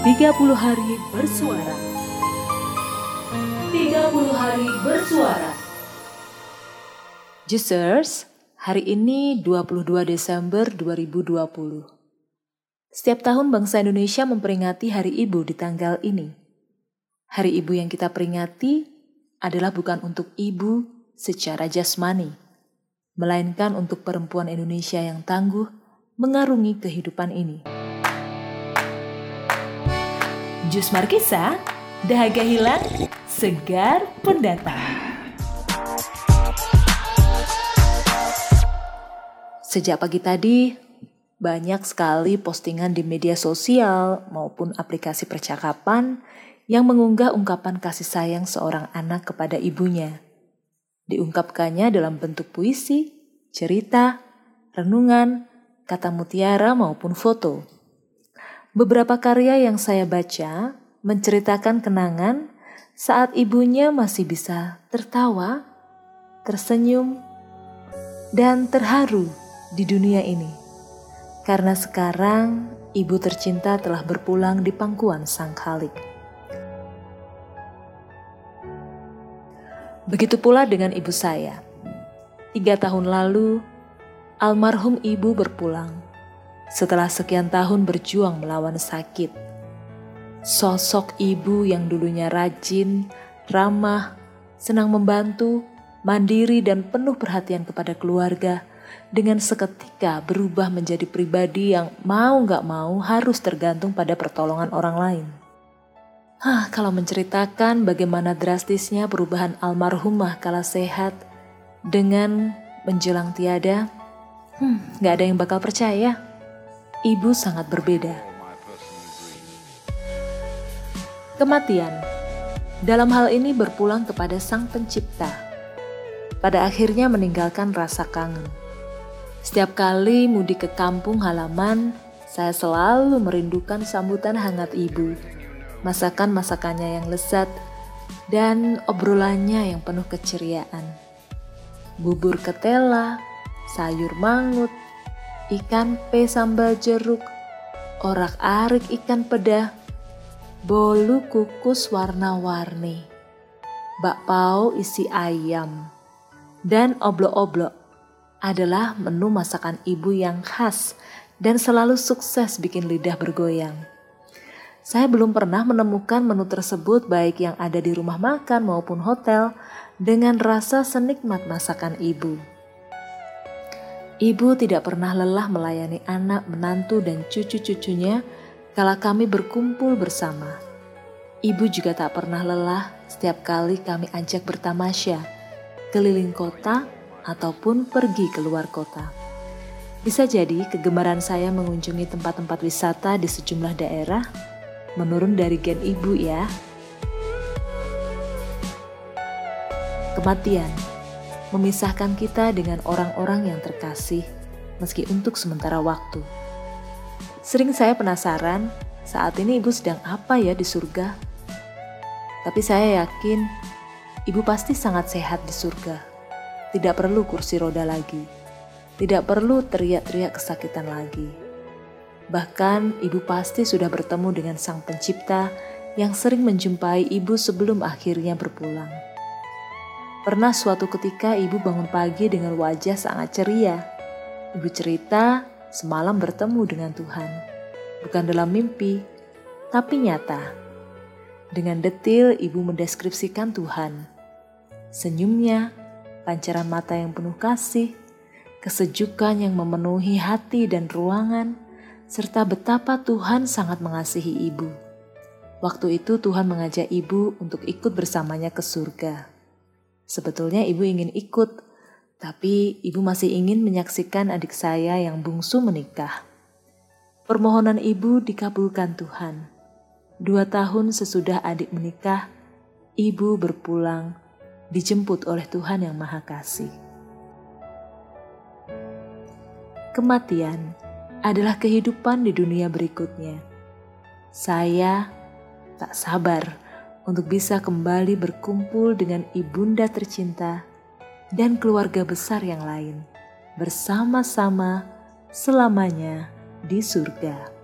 30 hari bersuara. 30 hari bersuara. Juicers, hari ini 22 Desember 2020. Setiap tahun bangsa Indonesia memperingati Hari Ibu di tanggal ini. Hari Ibu yang kita peringati adalah bukan untuk ibu secara jasmani, melainkan untuk perempuan Indonesia yang tangguh mengarungi kehidupan ini. Jus Markisa, dahaga hilang, segar pendatang. Sejak pagi tadi, banyak sekali postingan di media sosial maupun aplikasi percakapan yang mengunggah ungkapan kasih sayang seorang anak kepada ibunya. Diungkapkannya dalam bentuk puisi, cerita, renungan, kata mutiara maupun foto. Beberapa karya yang saya baca menceritakan kenangan saat ibunya masih bisa tertawa, tersenyum, dan terharu di dunia ini. Karena sekarang ibu tercinta telah berpulang di pangkuan Sang Khalik. Begitu pula dengan ibu saya. Tiga tahun lalu, almarhum ibu berpulang setelah sekian tahun berjuang melawan sakit. Sosok ibu yang dulunya rajin, ramah, senang membantu, mandiri dan penuh perhatian kepada keluarga, dengan seketika berubah menjadi pribadi yang mau gak mau harus tergantung pada pertolongan orang lain. Hah, kalau menceritakan bagaimana drastisnya perubahan almarhumah kala sehat dengan menjelang tiada, hmm, gak ada yang bakal percaya ibu sangat berbeda. Kematian dalam hal ini berpulang kepada Sang Pencipta. Pada akhirnya meninggalkan rasa kangen. Setiap kali mudik ke kampung halaman, saya selalu merindukan sambutan hangat ibu, masakan-masakannya yang lezat, dan obrolannya yang penuh keceriaan. Bubur ketela, sayur mangut, ikan pe sambal jeruk, orak-arik ikan peda, bolu kukus warna-warni, bakpao isi ayam, dan oblok-oblok adalah menu masakan ibu yang khas dan selalu sukses bikin lidah bergoyang. Saya belum pernah menemukan menu tersebut baik yang ada di rumah makan maupun hotel dengan rasa senikmat masakan ibu. Ibu tidak pernah lelah melayani anak, menantu, dan cucu-cucunya kala kami berkumpul bersama. Ibu juga tak pernah lelah setiap kali kami ajak bertamasya, keliling kota, ataupun pergi keluar kota. Bisa jadi kegemaran saya mengunjungi tempat-tempat wisata di sejumlah daerah menurun dari gen ibu ya. Kematian memisahkan kita dengan orang-orang yang terkasih, meski untuk sementara waktu. Sering saya penasaran, saat ini ibu sedang apa ya di surga? Tapi saya yakin, ibu pasti sangat sehat di surga. Tidak perlu kursi roda lagi. Tidak perlu teriak-teriak kesakitan lagi. Bahkan ibu pasti sudah bertemu dengan sang pencipta yang sering menjumpai ibu sebelum akhirnya berpulang. Pernah suatu ketika ibu bangun pagi dengan wajah sangat ceria. Ibu cerita semalam bertemu dengan Tuhan. Bukan dalam mimpi, tapi nyata. Dengan detil ibu mendeskripsikan Tuhan. Senyumnya, pancaran mata yang penuh kasih, kesejukan yang memenuhi hati dan ruangan, serta betapa Tuhan sangat mengasihi ibu. Waktu itu Tuhan mengajak ibu untuk ikut bersamanya ke surga. Sebetulnya ibu ingin ikut, tapi ibu masih ingin menyaksikan adik saya yang bungsu menikah. Permohonan ibu dikabulkan Tuhan. Dua tahun sesudah adik menikah, ibu berpulang, dijemput oleh Tuhan yang Maha Kasih. Kematian adalah kehidupan di dunia berikutnya. Saya tak sabar untuk bisa kembali berkumpul dengan ibunda tercinta dan keluarga besar yang lain bersama-sama selamanya di surga.